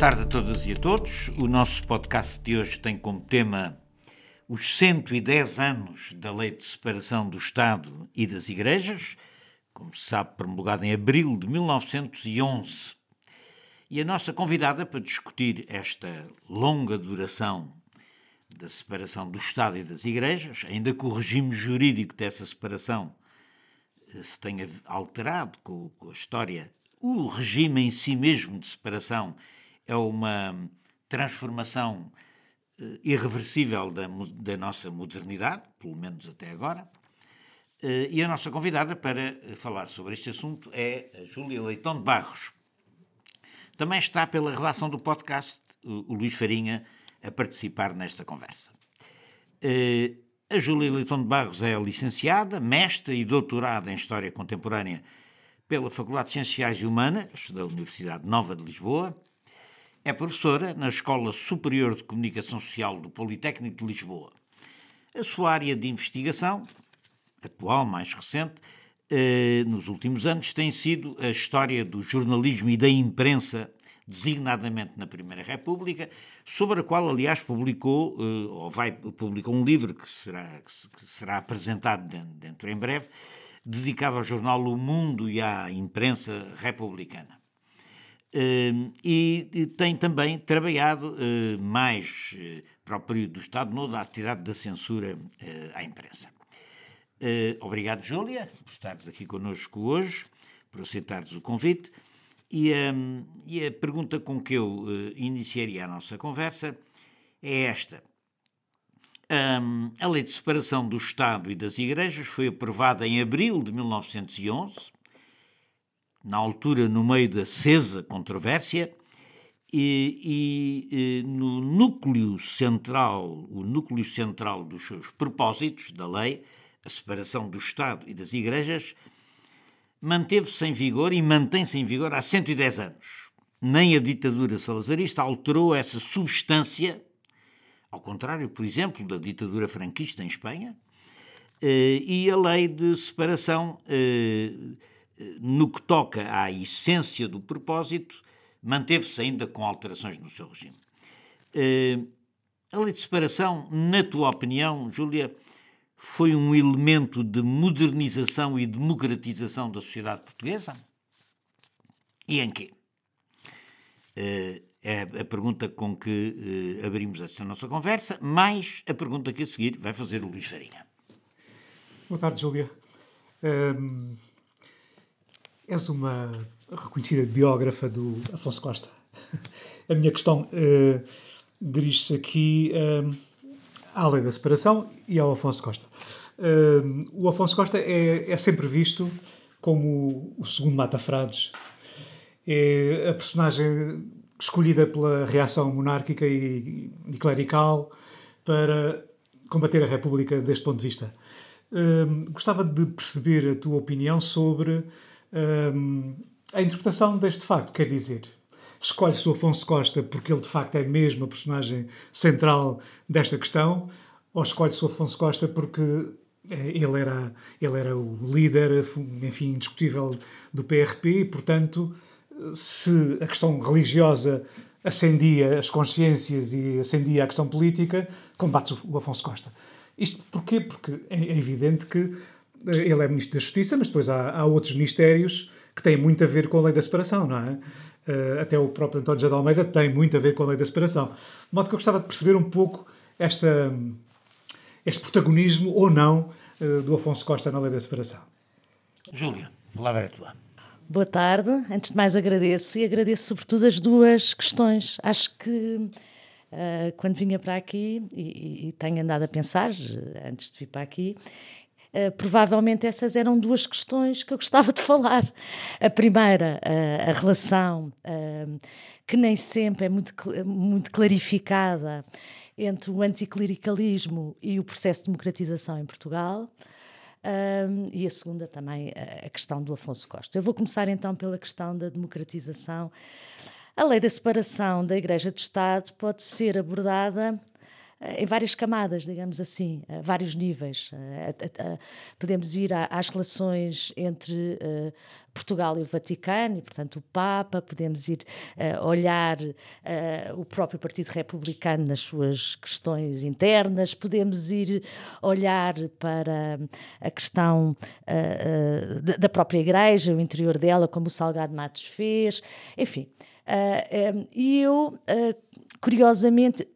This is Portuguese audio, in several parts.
tarde a todas e a todos. O nosso podcast de hoje tem como tema os 110 anos da Lei de Separação do Estado e das Igrejas, como se sabe, promulgada em abril de 1911. E a nossa convidada para discutir esta longa duração da separação do Estado e das Igrejas, ainda que o regime jurídico dessa separação eh, se tenha alterado com, a história, o regime em si mesmo de separação é uma transformação uh, irreversível da, da, nossa modernidade, pelo menos até agora. Uh, e a nossa convidada para falar sobre este assunto é a Júlia Leitão de Barros. Também está pela redação do podcast o, Luís Farinha a participar nesta conversa. A Júlia Leitão de Barros é licenciada, mestra e doutorada em História Contemporânea pela Faculdade de Ciências e Humanas da Universidade Nova de Lisboa é professora na Escola Superior de Comunicação Social do Politécnico de Lisboa. A sua área de investigação, atual, mais recente, eh, nos últimos anos, tem sido a história do jornalismo e da imprensa, designadamente na Primeira República, sobre a qual, aliás, publicou, eh, ou vai publicar um livro que será, que será apresentado dentro em breve, dedicado ao jornal O Mundo e à imprensa republicana. E, tem também trabalhado uh, mais uh, para o período do Estado Novo da atividade da censura à imprensa. obrigado, Júlia, por estares aqui connosco hoje, por aceitares o convite. E, um, e a pergunta com que eu iniciaria a nossa conversa é esta. Um, a Lei de Separação do Estado e das Igrejas foi aprovada em abril de 1911 na altura no meio da acesa controvérsia, e, e, no núcleo central, o núcleo central dos seus propósitos da lei, a separação do Estado e das Igrejas, manteve-se em vigor e mantém-se em vigor há 110 anos. Nem a ditadura salazarista alterou essa substância, ao contrário, por exemplo, da ditadura franquista em Espanha, eh, e a lei de separação eh, no que toca à essência do propósito, manteve-se ainda com alterações no seu regime. Uh, a lei de separação, na tua opinião, Júlia, foi um elemento de modernização e democratização da sociedade portuguesa? E em quê? Uh, é a pergunta com que uh, abrimos esta nossa conversa, mais a pergunta que a seguir vai fazer o Luís Farinha. Boa tarde, Júlia. Um És uma reconhecida biógrafa do Afonso Costa. A minha questão uh, dirige-se aqui uh, à lei da separação e ao Afonso Costa. Uh, o Afonso Costa é, é, sempre visto como o segundo Mata-Frades. É a personagem escolhida pela reação monárquica e, e clerical para combater a República deste ponto de vista. gostava de perceber a tua opinião sobre a interpretação deste facto, quer dizer, escolhe-se o Afonso Costa porque ele de facto é mesmo a personagem central desta questão, ou escolhe-se o Afonso Costa porque eh, ele era, ele era o líder, enfim, indiscutível do PRP e, portanto, se a questão religiosa acendia as consciências e acendia a questão política, combate o Afonso Costa. Isto porquê? Porque é evidente que ele é Ministro da Justiça, mas depois há, há, outros ministérios que têm muito a ver com a lei da separação, não é? Uh, até o próprio António José de Almeida tem muito a ver com a lei da separação. De modo que eu gostava de perceber um pouco esta, este protagonismo ou não uh, do Afonso Costa na lei da separação. Júlia, palavra é tua. Boa tarde. Antes de mais agradeço e agradeço sobretudo as duas questões. Acho que uh, quando vinha para aqui, e, e tenho andado a pensar antes de vir para aqui, Uh, provavelmente essas eram duas questões que eu gostava de falar. A primeira, uh, a relação, uh, que nem sempre é muito, muito clarificada entre o anticlericalismo e o processo de democratização em Portugal. e a segunda também, a questão do Afonso Costa. Eu vou começar então pela questão da democratização. A lei da separação da Igreja do Estado pode ser abordada em várias camadas, digamos assim, a vários níveis. podemos ir às relações entre Portugal e o Vaticano, e portanto o Papa, podemos ir uh, olhar uh, o próprio Partido Republicano nas suas questões internas, podemos ir olhar para a questão da própria Igreja, o interior dela, como o Salgado Matos fez, enfim. E eu, curiosamente,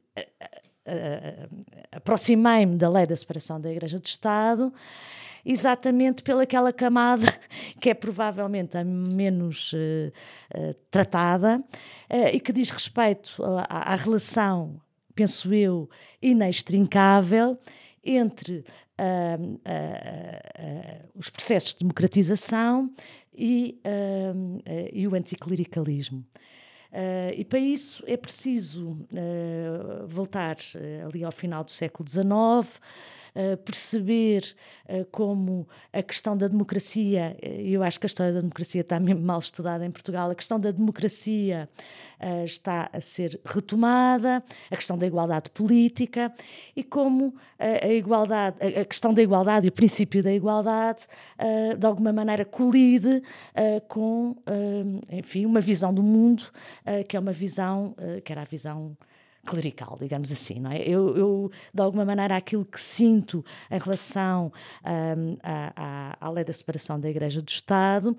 aproximei-me da lei da separação da Igreja do Estado exatamente pelaquela camada que é provavelmente a menos uh, uh, tratada uh, e que diz respeito à, à, relação, penso eu, inextrincável entre os processos de democratização e, e o anticlericalismo. Uh, e para isso é preciso uh, voltar uh, ali ao final do século XIX, perceber uh, como a questão da democracia, e eu acho que a história da democracia está mesmo mal estudada em Portugal, a questão da democracia uh, está a ser retomada, a questão da igualdade política e como a, a igualdade, a, a, questão da igualdade e o princípio da igualdade de alguma maneira colide com, enfim, uma visão do mundo que é uma visão, que era a visão clerical, digamos assim, não é? Eu, eu, de alguma maneira, aquilo que sinto em relação à, à, lei da separação da Igreja do Estado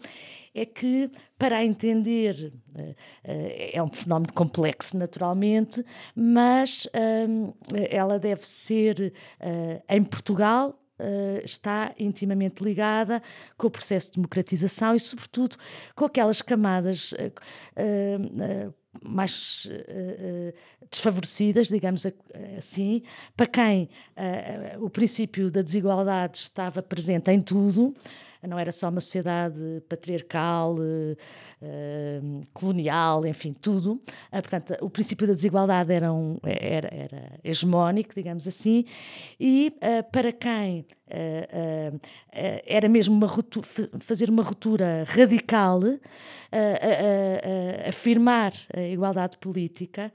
é que, para entender, uh, é um fenómeno complexo, naturalmente, mas um, ela deve ser, uh, em Portugal, está intimamente ligada com o processo de democratização e, sobretudo, com aquelas camadas mais uh, desfavorecidas, digamos assim, para quem uh, o princípio da desigualdade estava presente em tudo, não era só uma sociedade patriarcal, uh, colonial, enfim, tudo. Uh, portanto, o princípio da desigualdade era, um, era, era hegemónico, digamos assim, e uh, para quem era mesmo uma fazer uma ruptura radical, afirmar a igualdade política,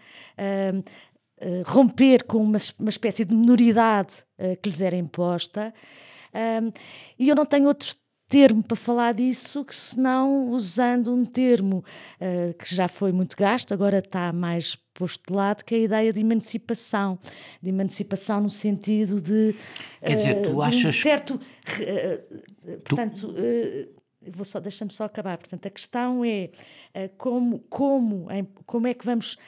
romper com uma, uma espécie de minoridade que lhes era imposta. e eu não tenho outro termo para falar disso, que senão usando um termo uh, que já foi muito gasto, agora está mais posto de lado, que é a ideia de emancipação. De emancipação no sentido de. Quer dizer, tu uh, achas. Um certo. Uh, portanto. vou só deixa-me só acabar portanto a questão é como como como é que vamos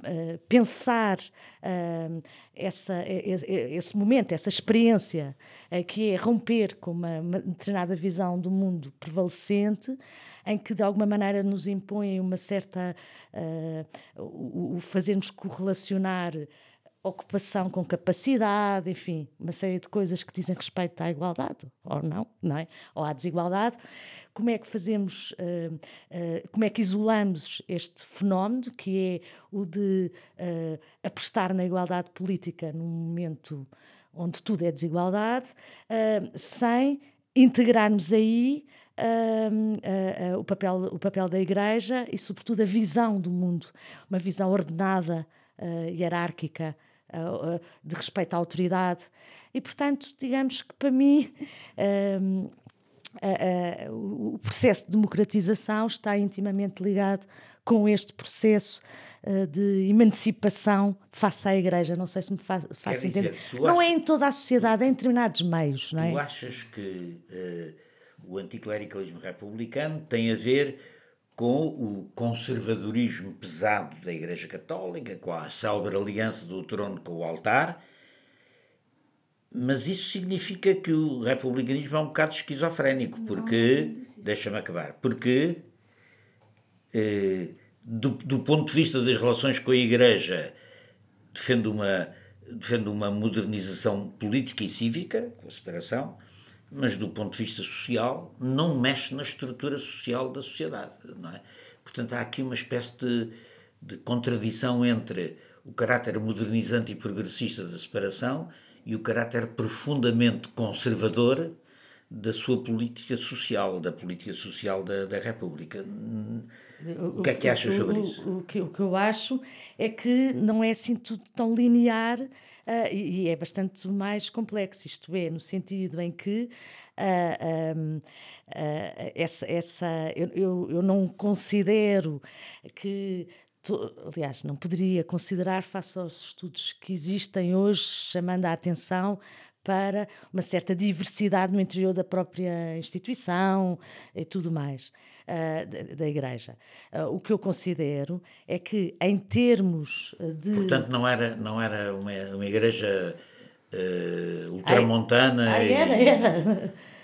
uh, pensar uh, essa, esse momento, essa experiência, uh, que é romper com uma, uma, determinada visão do mundo prevalecente, em que de alguma maneira nos impõe uma certa. o, o fazermos correlacionar ocupação com capacidade, enfim, uma série de coisas que dizem respeito à igualdade, ou não, não é? Ou à desigualdade. Como é que fazemos, uh, uh, como é que isolamos este fenómeno, que é o de uh, apostar na igualdade política num momento onde tudo é desigualdade, sem integrarmos aí Uh, uh, uh, o, papel, o papel da Igreja e, sobretudo, a visão do mundo, uma visão ordenada, hierárquica, de respeito à autoridade. E, portanto, digamos que para mim. Um, a, a, o processo de democratização está intimamente ligado com este processo uh, de emancipação face à Igreja. Não sei se me faz, faço entender. não é em toda a sociedade, é em determinados meios. Não é? Tu achas que uh, o anticlericalismo republicano tem a ver com o conservadorismo pesado da Igreja Católica, com a célebre aliança do trono com o altar, mas isso significa que o republicanismo é um bocado esquizofrénico, porque, deixa-me acabar, porque eh, do, do, ponto de vista das relações com a Igreja defende uma, defende uma modernização política e cívica, com a separação, mas do ponto de vista social não mexe na estrutura social da sociedade, não é? Portanto, há aqui uma espécie de, de contradição entre o caráter modernizante e progressista da separação e o caráter profundamente conservador da sua política social, da política social da, da República. O que é que achas sobre isso? O, o, que, o que eu acho é que não é assim tudo tão linear uh, e, e, é bastante mais complexo, isto é, no sentido em que uh, um, uh, essa, essa eu, eu, eu não considero que aliás, não poderia considerar, face aos estudos que existem hoje, chamando a atenção para uma certa diversidade no interior da própria instituição e tudo mais uh, da, da, Igreja. Uh, o que eu considero é que, em termos de. Portanto, não era, não era uma, uma igreja uh, ultramontana. Ah, era, era.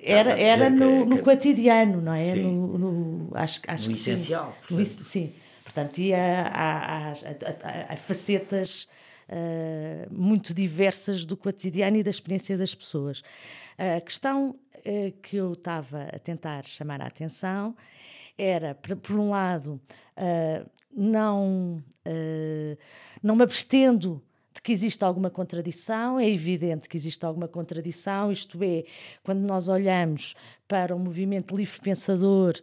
Era, era no, no cotidiano, não é? No, no, acho, acho no que essencial. Sim. No, sim. Portanto, ia a, a, a, a facetas uh, muito diversas do cotidiano e da experiência das pessoas. A questão uh, que eu estava a tentar chamar a atenção era, por, um lado, uh, não, não me abstendo de que existe alguma contradição, é evidente que existe alguma contradição, isto é, quando nós olhamos para o movimento livre pensador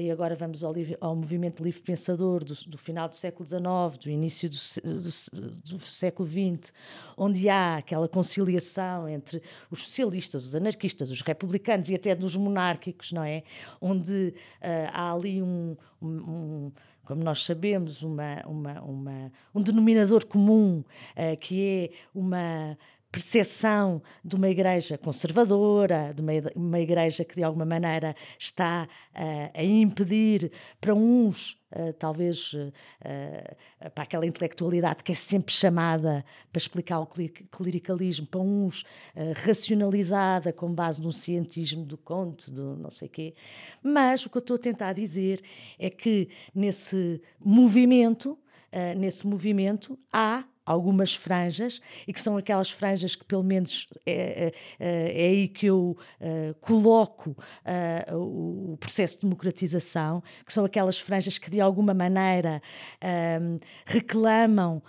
e agora vamos ao, ao movimento livre pensador do, do, final do século XIX, do início do, do, do, século XX, onde há aquela conciliação entre os socialistas, os anarquistas, os republicanos e até dos monárquicos, não é? Onde uh, há ali um, um, um como nós sabemos, uma, uma, uma, um denominador comum, uh, que é uma percepção de uma igreja conservadora, de uma, uma igreja que de alguma maneira está uh, a impedir para uns Uh, talvez uh, para aquela intelectualidade que é sempre chamada para explicar o clericalismo, para uns racionalizada com base no cientismo do conto, do não sei quê. Mas o que eu estou a tentar dizer é que nesse movimento, nesse movimento há algumas franjas e que são aquelas franjas que pelo menos é, é, é aí que eu uh, coloco uh, o processo de democratização, que são aquelas franjas que de alguma maneira uh, reclamam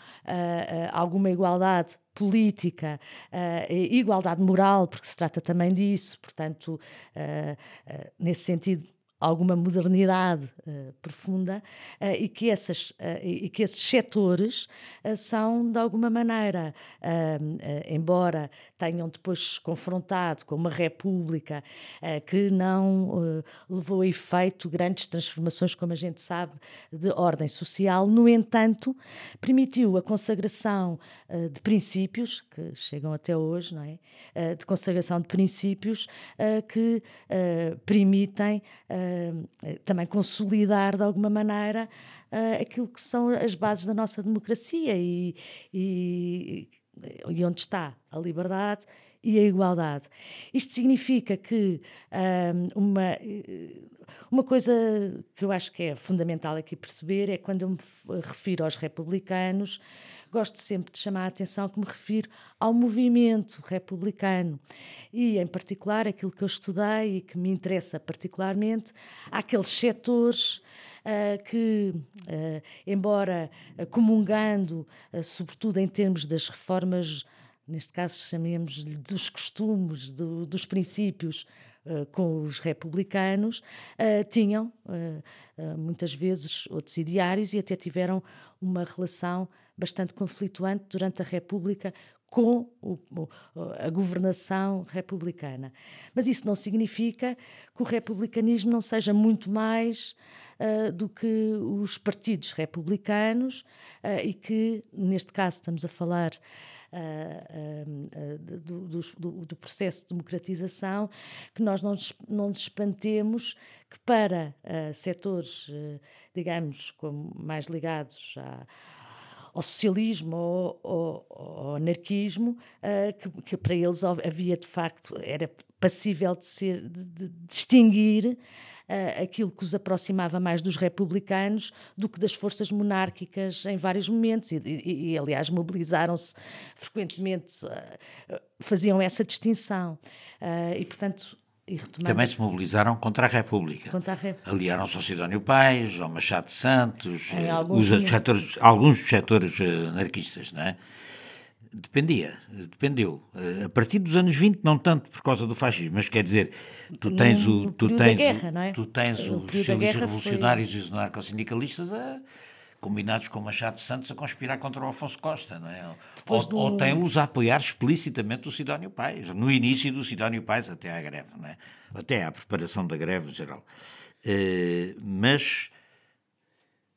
alguma igualdade política, uh, igualdade moral, porque se trata também disso, portanto, nesse sentido, alguma modernidade uh, profunda uh, e, que essas, uh, e que esses setores são, de alguma maneira, embora tenham depois se confrontado com uma república que não levou a efeito grandes transformações, como a gente sabe, de ordem social, no entanto, permitiu a consagração de princípios, que chegam até hoje, não é? de consagração de princípios que permitem uh, também consolidar de alguma maneira uh, aquilo que são as bases da nossa democracia e, e, e onde está a liberdade e a igualdade. Isto significa que um, uma, uma coisa que eu acho que é fundamental aqui perceber é quando eu me refiro aos republicanos, gosto sempre de chamar a atenção que me refiro ao movimento republicano. E, em particular, aquilo que eu estudei e que me interessa particularmente, aqueles setores uh, que, uh, embora comungando, uh, sobretudo em termos das reformas, neste caso chamemos-lhe dos costumes, do, dos princípios, Uh, com os republicanos, uh, tinham uh, muitas vezes outros ideários e até tiveram uma relação bastante conflituante durante a República com o, a governação republicana. Mas isso não significa que o republicanismo não seja muito mais uh, do que os partidos republicanos uh, e que, neste caso, estamos a falar. Uh, do, do, do, processo de democratização, que nós não não nos espantemos que para setores, digamos, como mais ligados à, ao socialismo ou ao, anarquismo, uh, que, que, para eles havia de facto, era passível de, ser, de, de distinguir uh, aquilo que os aproximava mais dos republicanos do que das forças monárquicas em vários momentos e, e, e aliás mobilizaram-se frequentemente, uh, faziam essa distinção e portanto também se mobilizaram contra a República. Contra a República. Aliaram-se ao Sidónio Pais, ao Machado de Santos, os, setores, alguns dos setores uh, anarquistas, não é? Dependia, dependeu. A partir dos anos 20, não tanto por causa do fascismo, mas quer dizer, tu tens, o, tu tens, guerra, não é? tu tens os socialistas revolucionários foi... e os anarcossindicalistas a, combinados com Machado Santos a conspirar contra o Afonso Costa, não é? ou, do... ou tem-los a apoiar explicitamente o Sidónio Pais, no início do Sidónio Pais até à greve, não é? Até à preparação da greve geral. Uh, mas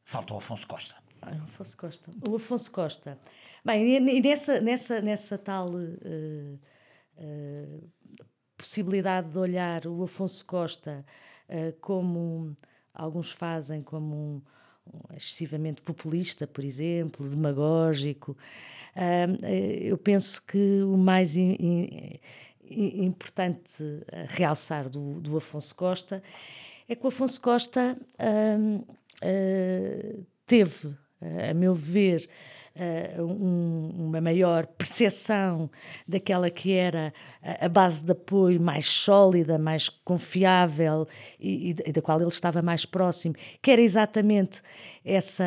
falta o Afonso Costa. Ah, Afonso Costa. O Afonso Costa. Bem, e nessa, nessa, nessa tal uh, uh, possibilidade de olhar o Afonso Costa como alguns fazem como um excessivamente populista, por exemplo, demagógico. eu penso que o mais importante a realçar do, do, Afonso Costa é que o Afonso Costa teve, a meu ver, uh, um, uma maior percepção daquela que era a, base de apoio mais sólida, mais confiável e, e, da qual ele estava mais próximo, que era exatamente essa,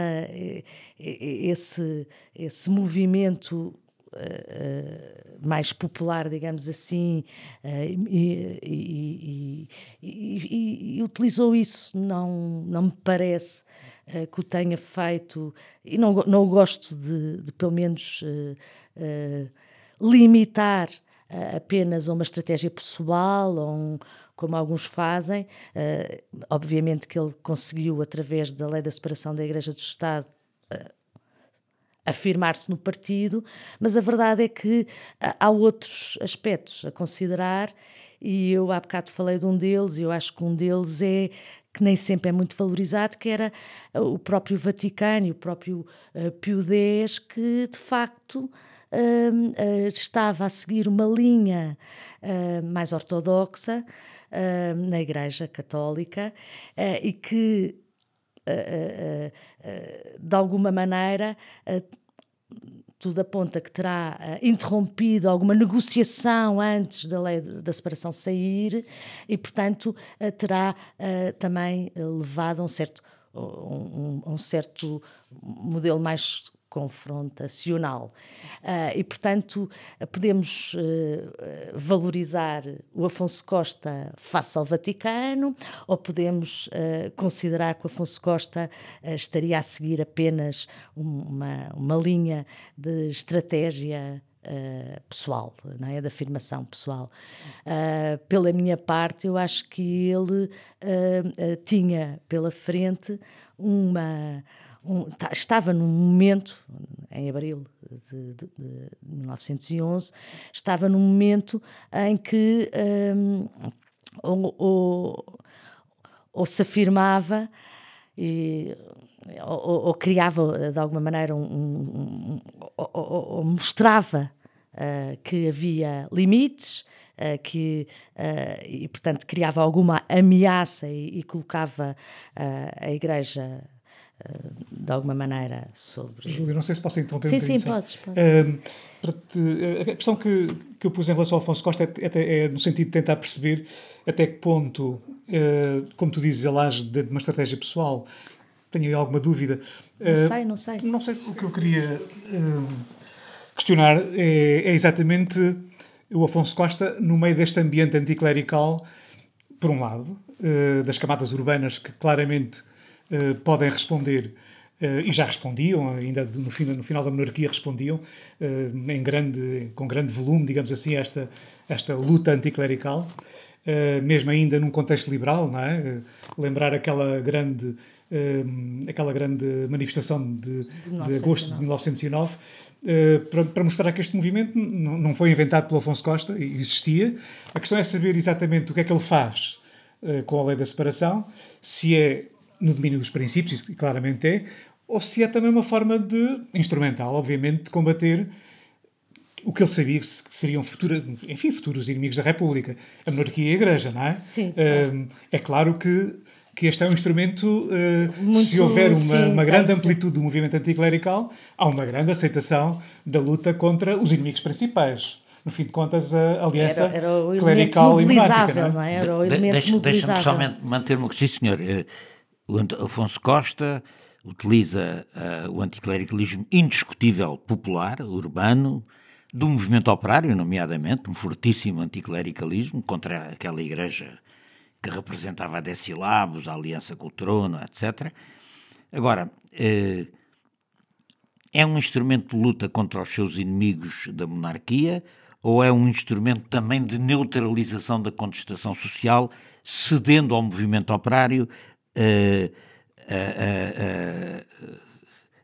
esse, esse movimento Uh, mais popular, digamos assim, uh, e, e, e, e, utilizou isso. Não, não me parece que o tenha feito, e não, não gosto de, de pelo menos limitar apenas a uma estratégia pessoal, ou um, como alguns fazem. obviamente que ele conseguiu, através da lei da separação da Igreja do Estado, afirmar-se no partido, mas a verdade é que há outros aspectos a considerar e eu há bocado falei de um deles e eu acho que um deles é que nem sempre é muito valorizado, que era o próprio Vaticano e o próprio uh, Pio X, que de facto estava a seguir uma linha mais ortodoxa na Igreja Católica e que de alguma maneira tudo aponta que terá uh, interrompido alguma negociação antes da lei da separação sair e, portanto, uh, terá uh, também levado a um certo, um, um certo modelo mais confrontacional. Uh, e, portanto, podemos uh, valorizar o Afonso Costa face ao Vaticano, ou podemos uh, considerar que o Afonso Costa estaria a seguir apenas uma, uma linha de estratégia. Pessoal, não é? da afirmação pessoal. Uh, pela minha parte, eu acho que ele tinha pela frente uma, um, tá, estava num momento, em abril de, de, de 1911, estava num momento em que um, ou, ou, ou, se afirmava e, ou, ou, criava de alguma maneira um, um, ou, mostrava uh, que havia limites uh, que uh, e portanto criava alguma ameaça e, e colocava a Igreja de alguma maneira sobre. Júlia, não sei se posso interromper sim, um Sim, podes. A questão que, que eu pus em relação ao Afonso Costa é, é, é no sentido de tentar perceber até que ponto, uh, como tu dizes, ele age de, uma estratégia pessoal. Tenho aí alguma dúvida. Não uh, sei, não sei. Não sei o que eu queria questionar é, é exatamente o Afonso Costa no meio deste ambiente anticlerical, por um lado, das camadas urbanas que claramente eh, podem responder Uh, e já respondiam, ainda no, fim, no final da monarquia respondiam, uh, em grande, com grande volume, digamos assim, esta, esta luta anticlerical, mesmo ainda num contexto liberal, não é? lembrar aquela grande, aquela grande manifestação de, de, de agosto de 1909, para, para, mostrar que este movimento não, não foi inventado pelo Afonso Costa, existia. A questão é saber exatamente o que é que ele faz com a lei da separação, se é no domínio dos princípios, e claramente é, ou se é também uma forma de, instrumental, obviamente, de combater o que ele sabia que seriam futuras, enfim, futuros inimigos da República, a monarquia e a Igreja, não é? Sim. Uh, é claro que, que este é um instrumento, uh, Muito, se houver uma, sim, uma grande amplitude do movimento anticlerical, há uma grande aceitação da luta contra os inimigos principais no fim de contas, a aliança era, era o clerical e monárquica. Não é? Era o elemento de, deixa, Deixa-me somente manter-me, sim senhor, eh, Afonso Costa utiliza uh, o anticlericalismo indiscutível popular, urbano, do movimento operário, nomeadamente, um fortíssimo anticlericalismo contra aquela igreja que representava a Decilabos, a aliança com o trono, etc. Agora, eh, é um instrumento de luta contra os seus inimigos da monarquia ou é um instrumento também de neutralização da contestação social, cedendo ao movimento operário, eh,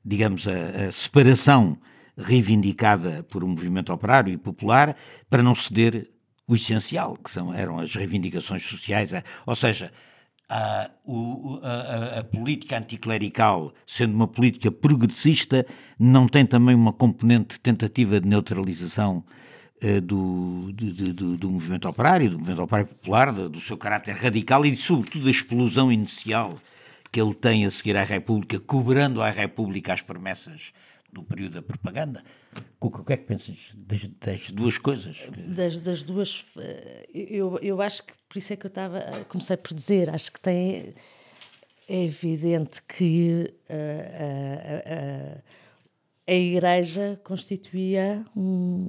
digamos, a, a separação reivindicada por um movimento operário e popular para não ceder o essencial, que são, eram as reivindicações sociais, ou seja, a, a, a, política anticlerical, sendo uma política progressista, não tem também uma componente tentativa de neutralização do, do, do, do, movimento operário, do movimento operário popular, do, seu caráter radical e, sobretudo, da explosão inicial que ele tem a seguir à República, cobrando à República as promessas do período da propaganda. O que é que pensas das, das duas coisas? Das, das, duas. Eh, eu, eu acho que por isso é que eu estava. Comecei por dizer, acho que tem. É evidente que a, a Igreja constituía um,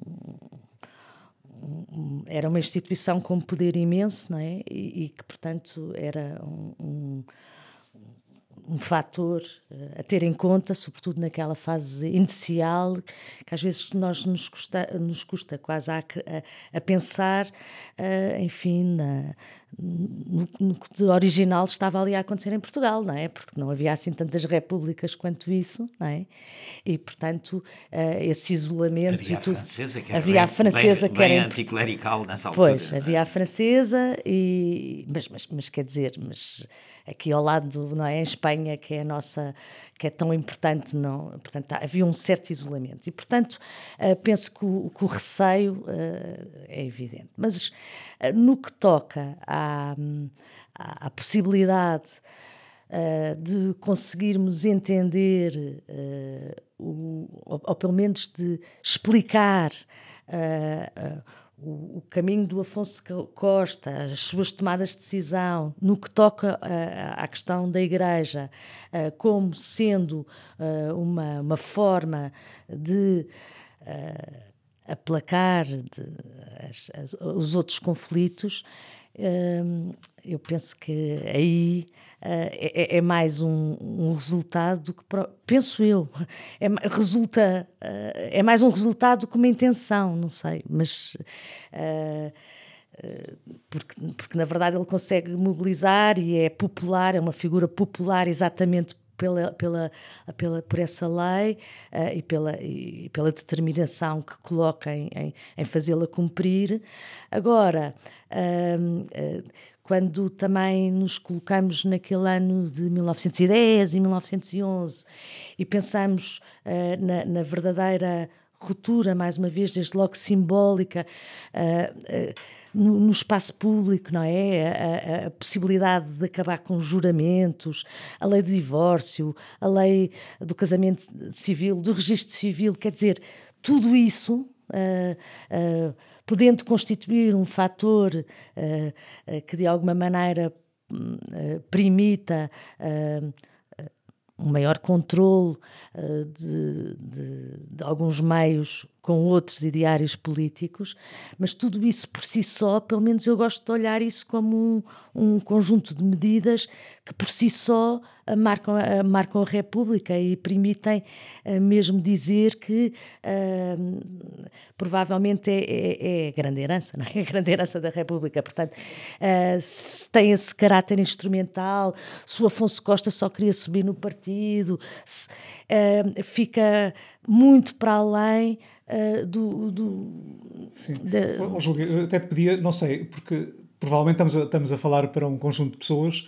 era uma instituição com poder imenso, não é? E, e que, portanto, era um, um fator eh, a ter em conta, sobretudo naquela fase inicial, que às vezes nós nos custa, nos custa quase a, a, a pensar, uh, enfim, na, no, no, que de original estava ali a acontecer em Portugal, não é? Porque não havia assim tantas repúblicas quanto isso, não é? E, portanto, uh, esse isolamento... Havia a francesa, que era havia bem, a francesa bem, que era... Bem anticlerical nessa altura. Pois, havia a francesa, e, mas, mas, mas quer dizer, mas aqui ao lado, não é? Em Espanha, que é a nossa, que é tão importante, não, portanto, havia um certo isolamento. E, portanto, uh, penso que o, que o receio uh, é evidente. Mas uh, no que toca à, à, possibilidade de conseguirmos entender, ou, pelo menos de explicar o, caminho do Afonso Costa, as suas tomadas de decisão, no que toca à questão da Igreja, uh, como sendo uh, uma, uma forma de aplacar de, as, as, os outros conflitos, eu penso que aí é, é, mais um, um, resultado do que penso eu é, resulta uh, é mais um resultado do que uma intenção não sei mas uh, porque, porque na verdade ele consegue mobilizar e é popular é uma figura popular exatamente pela, pela, pela, por essa lei uh, e, pela, e pela determinação que coloca em, em, em fazê-la cumprir. Agora, uh, uh, quando também nos colocamos naquele ano de 1910 e 1911 e pensamos uh, na, na, verdadeira ruptura, mais uma vez, desde logo simbólica, uh, uh, no, no, espaço público, não é? A, a, a, possibilidade de acabar com juramentos, a lei do divórcio, a lei do casamento civil, do registro civil, quer dizer, tudo isso. Podendo constituir um fator uh, que de alguma maneira uh, permita um maior controle de, de, de, alguns meios com outros ideários políticos, mas tudo isso por si só, pelo menos eu gosto de olhar isso como um, um conjunto de medidas que por si só marcam, marcam a República e permitem uh, mesmo dizer que uh, provavelmente é, é, é, grande herança, não é? a grande herança da República. Portanto, uh, se tem esse caráter instrumental, se o Afonso Costa só queria subir no partido, se, fica muito para além uh, do, do. Sim. Da... Oh, eu até te pedia, não sei, porque provavelmente estamos a, estamos a falar para um conjunto de pessoas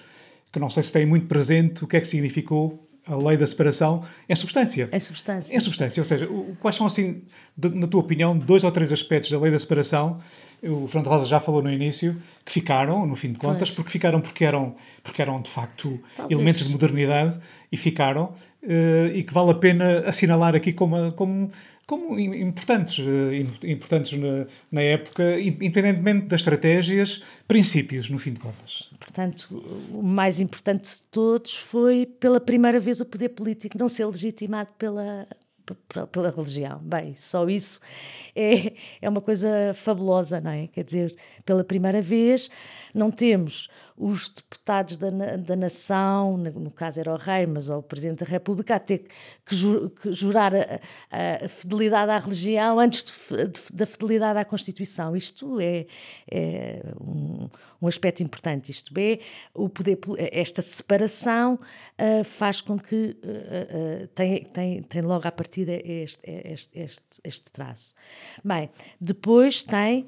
que não sei se têm muito presente o que é que significou a lei da separação é substância. É substância. É substância, ou seja, quais são, assim, de, na tua opinião, dois ou três aspectos da lei da separação, o Fernando Rosa já falou no início, que ficaram, no fim de contas, pois. porque ficaram porque eram, porque eram de facto Talvez. elementos de modernidade e ficaram, uh, e que vale a pena assinalar aqui como, como como importantes, eh, importantes na, na, época, independentemente das estratégias, princípios, no fim de contas. Portanto, o mais importante de todos foi, pela primeira vez, o poder político não ser legitimado pela, pela religião. Bem, só isso é, é uma coisa fabulosa, não é? Quer dizer, pela primeira vez não temos os deputados da, da nação, no caso era o rei, mas o presidente da república, a ter que, jurar a, a, fidelidade à religião antes de, de, da fidelidade à Constituição. Isto é, é um, um, aspecto importante. Isto é, o poder, esta separação uh, faz com que uh, uh, tem, tem, tem logo à partida este, este, este, este traço. Bem, depois tem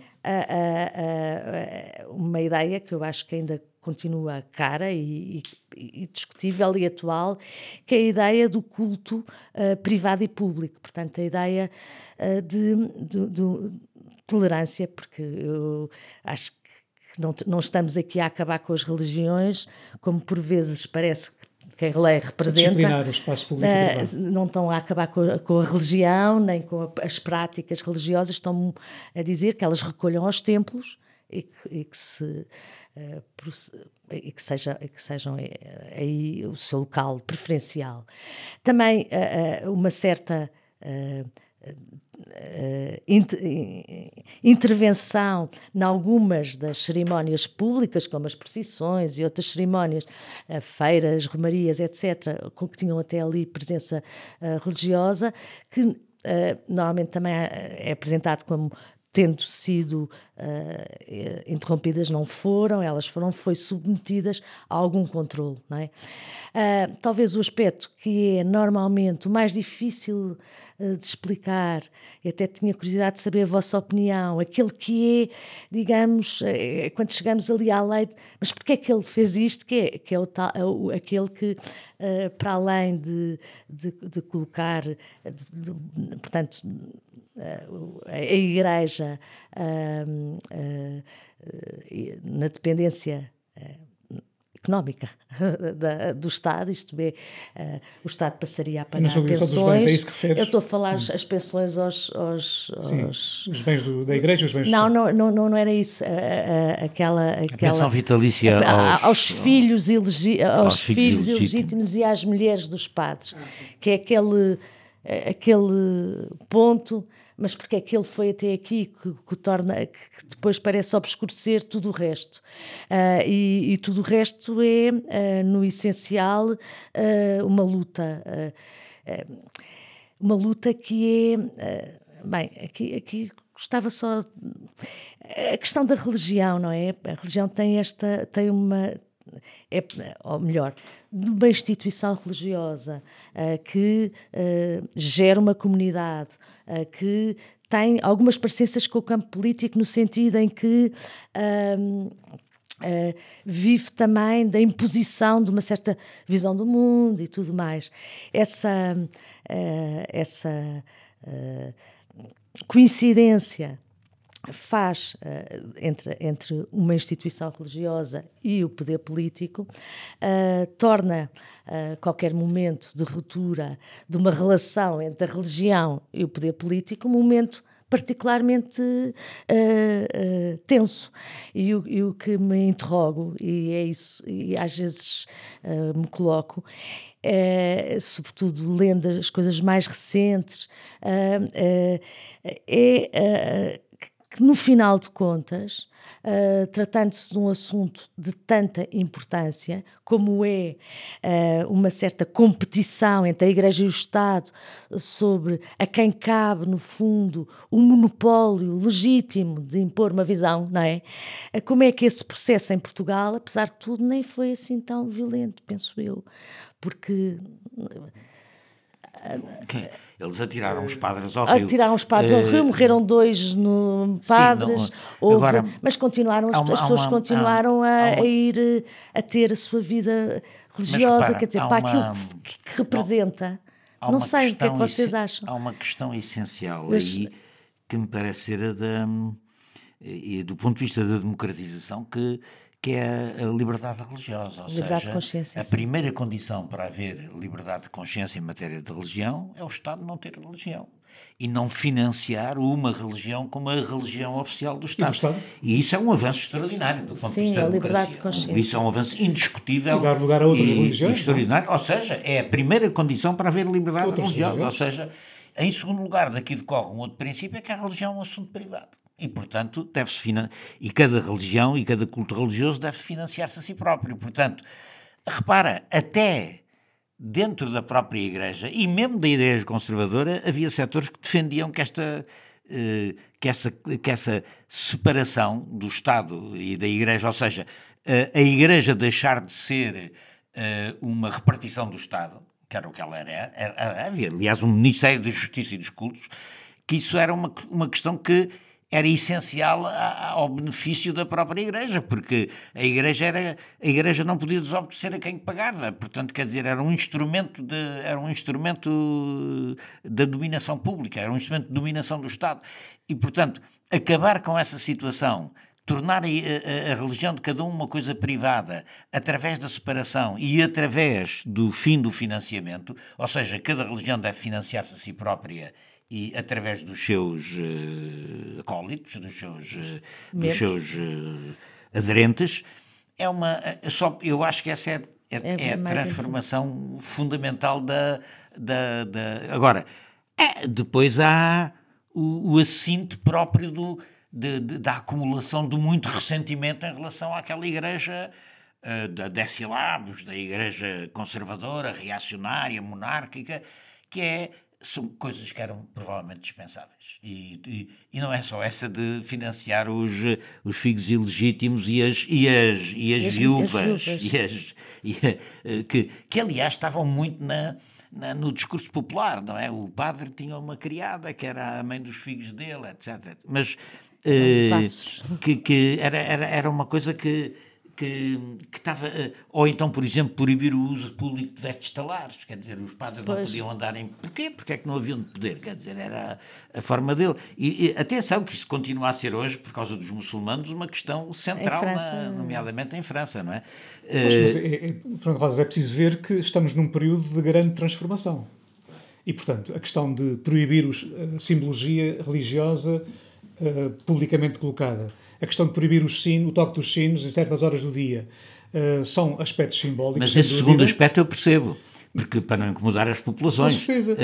uma ideia que eu acho que ainda continua cara e, e, e, discutível e atual, que é a ideia do culto uh, privado e público. Portanto, a ideia uh, de, de, de, tolerância, porque eu acho que não, não estamos aqui a acabar com as religiões, como por vezes parece que que a lei representa. Disciplinar o espaço público. Uh, não estão a acabar com a, com a religião, nem com a, as práticas religiosas, estão a dizer que elas recolham aos templos e que, e que se uh, e que, seja, que sejam eh, aí o seu local preferencial. Também uma certa intervenção em algumas das cerimónias públicas, como as procissões e outras cerimónias, feiras, romarias, etc., com que tinham até ali presença religiosa, que normalmente também é apresentado como tendo sido uh, interrompidas, não foram, elas foram, foi submetidas a algum controle, não é? Uh, talvez o aspecto que é normalmente o mais difícil uh, de explicar, e até tinha curiosidade de saber a vossa opinião, aquele que é, digamos, é, quando chegamos ali à lei, mas porquê é que ele fez isto, que é, que é o tal, é o, aquele que, para além de, de, de colocar, de, portanto, a Igreja na dependência económica da, do Estado, isto é, uh, o Estado passaria a pagar pensões. Bens, é isso que referes? Eu estou a falar as, as pensões aos. aos, Sim, os bens do, da Igreja os bens não, não, não, não era isso. Uh, aquela, aquela, a pensão vitalícia aos, aos, filhos, ilegi, aos, aos filhos ilegítimos e às mulheres dos padres, que é aquele, aquele ponto mas porque é que ele foi até aqui que, que torna que depois parece obscurecer tudo o resto. Uh, e, e, tudo o resto é uh, no essencial uh, uma luta uma luta que é bem aqui aqui gostava só a questão da religião não é? A religião tem esta tem uma é, ou melhor, de uma instituição religiosa uh, que uh, gera uma comunidade, uh, que tem algumas parecenças com o campo político, no sentido em que. vive também da imposição de uma certa visão do mundo e tudo mais. Essa, essa coincidência faz uh, entre, entre uma instituição religiosa e o poder político, uh, torna uh, qualquer momento de ruptura de uma relação entre a religião e o poder político um momento particularmente tenso. E o, e o, que me interrogo, e é isso, e às vezes me coloco, é, sobretudo lendo as coisas mais recentes, é que no final de contas, uh, tratando-se de um assunto de tanta importância, como é uh, uma certa competição entre a Igreja e o Estado sobre a quem cabe, no fundo, o monopólio legítimo de impor uma visão, não é? Uh, como é que esse processo em Portugal, apesar de tudo, nem foi assim tão violento, penso eu, porque eles atiraram os padres ao rio. Atiraram os padres ao rio, eh, morreram dois no padres, Sim, não, houve, agora, mas continuaram, as, uma, as pessoas uma, continuaram a, a, ir a ter a sua vida religiosa, repara, quer dizer, para uma, aquilo que, que representa. Não sei o que é que vocês acham. Há uma questão essencial mas, aí que me parece ser a da. E do ponto de vista da democratização, que que é a liberdade religiosa. Ou liberdade seja, de consciência. A primeira condição para haver liberdade de consciência em matéria de religião é o Estado não ter religião e não financiar uma religião como a religião oficial do Estado. E, do Estado? e isso é um avanço extraordinário do ponto Sim, de vista da liberdade de consciência. Isso é um avanço indiscutível. E dar lugar a outras e, religiões. Extraordinário. Ou seja, é a primeira condição para haver liberdade religiosa. Ou seja, Em segundo lugar, daqui decorre um outro princípio, é que a religião é um assunto privado. E, portanto, deve-se e cada religião e cada culto religioso deve financiar-se a si próprio. Portanto, repara, até dentro da própria Igreja, e mesmo da Igreja conservadora, havia setores que defendiam que esta, eh, que essa, que essa separação do Estado e da Igreja, ou seja, a Igreja deixar de ser eh, uma repartição do Estado, que era o que ela era, havia, aliás, um Ministério da Justiça e dos Cultos, que isso era uma, uma questão que era essencial ao benefício da própria Igreja, porque a Igreja, era, a igreja não podia desobedecer a quem pagava, portanto, quer dizer, era um instrumento, de, era um instrumento da dominação pública, era um instrumento de dominação do Estado. E, portanto, acabar com essa situação tornar a, a, a, religião de cada um uma coisa privada através da separação e através do fim do financiamento, ou seja, cada religião deve financiar-se a si própria e através dos seus uh, acólitos, dos seus, uh, dos seus uh, aderentes, é uma. Só, eu acho que essa é, é, é, é a transformação fundamental da. da, da agora, é, depois há o, o assinto próprio do, de, de, da acumulação de muito ressentimento em relação àquela igreja uh, da Decilabos, da igreja conservadora, reacionária, monárquica, que é são coisas que eram provavelmente dispensáveis. E, e, e, não é só essa de financiar os, os filhos ilegítimos e as, e as, e as, as viúvas, e as, e eh, que, que, aliás, estavam muito na, na, no discurso popular, não é? O padre tinha uma criada que era a mãe dos filhos dele, etc. Mas uh, que, que era, era, era uma coisa que que, que estava. Ou então, por exemplo, proibir o uso público de vestes talares. Quer dizer, os padres pois. não podiam andar em. Porquê? Porque é que não haviam de poder? Quer dizer, era a, a forma dele. E, e, atenção que isso continua a ser hoje, por causa dos muçulmanos, uma questão central, França, na, nomeadamente em França, não é? Pois, mas, é, é, é preciso ver que estamos num período de grande transformação. E, portanto, a questão de proibir os, a simbologia religiosa uh, publicamente colocada a questão de proibir os sinos, o toque dos sinos em certas horas do dia, uh, são aspectos simbólicos. Mas esse segundo aspecto eu percebo. Porque para não incomodar as populações. Com certeza. Uh, uh,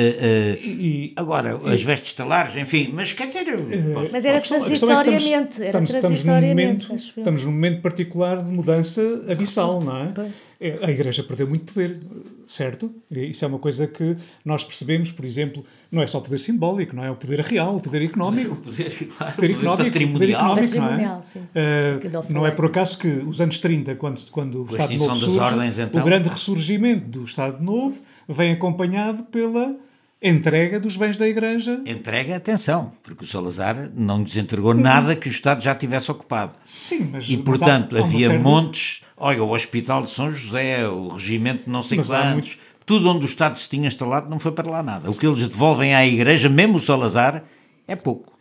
e, agora, e, as vestes talares, enfim, mas quer dizer. Uh, mas era transitoriamente. É estamos, era estamos, transitoriamente. Estamos num, momento, estamos num momento particular de mudança abissal, não é? é? A Igreja perdeu muito poder certo? Isso é uma coisa que nós percebemos, por exemplo, não é só o poder simbólico, não é o poder real, o poder económico. O poder, claro, poder económico, o poder económico, não é? Sim, uh, não é por acaso que os anos 30, quando, quando o Estado Novo surge, ordens, então... o grande ressurgimento do Estado Novo vem acompanhado pela entrega dos bens da Igreja. Entrega, atenção, porque o Salazar não desentregou nada que o Estado já tivesse ocupado. Sim, mas. E, portanto, há, há havia montes. Olha, o Hospital de São José, o regimento não sei mas quantos. Muitos... Tudo onde o Estado se tinha instalado não foi para lá nada. O que eles devolvem à Igreja, mesmo o Salazar, é pouco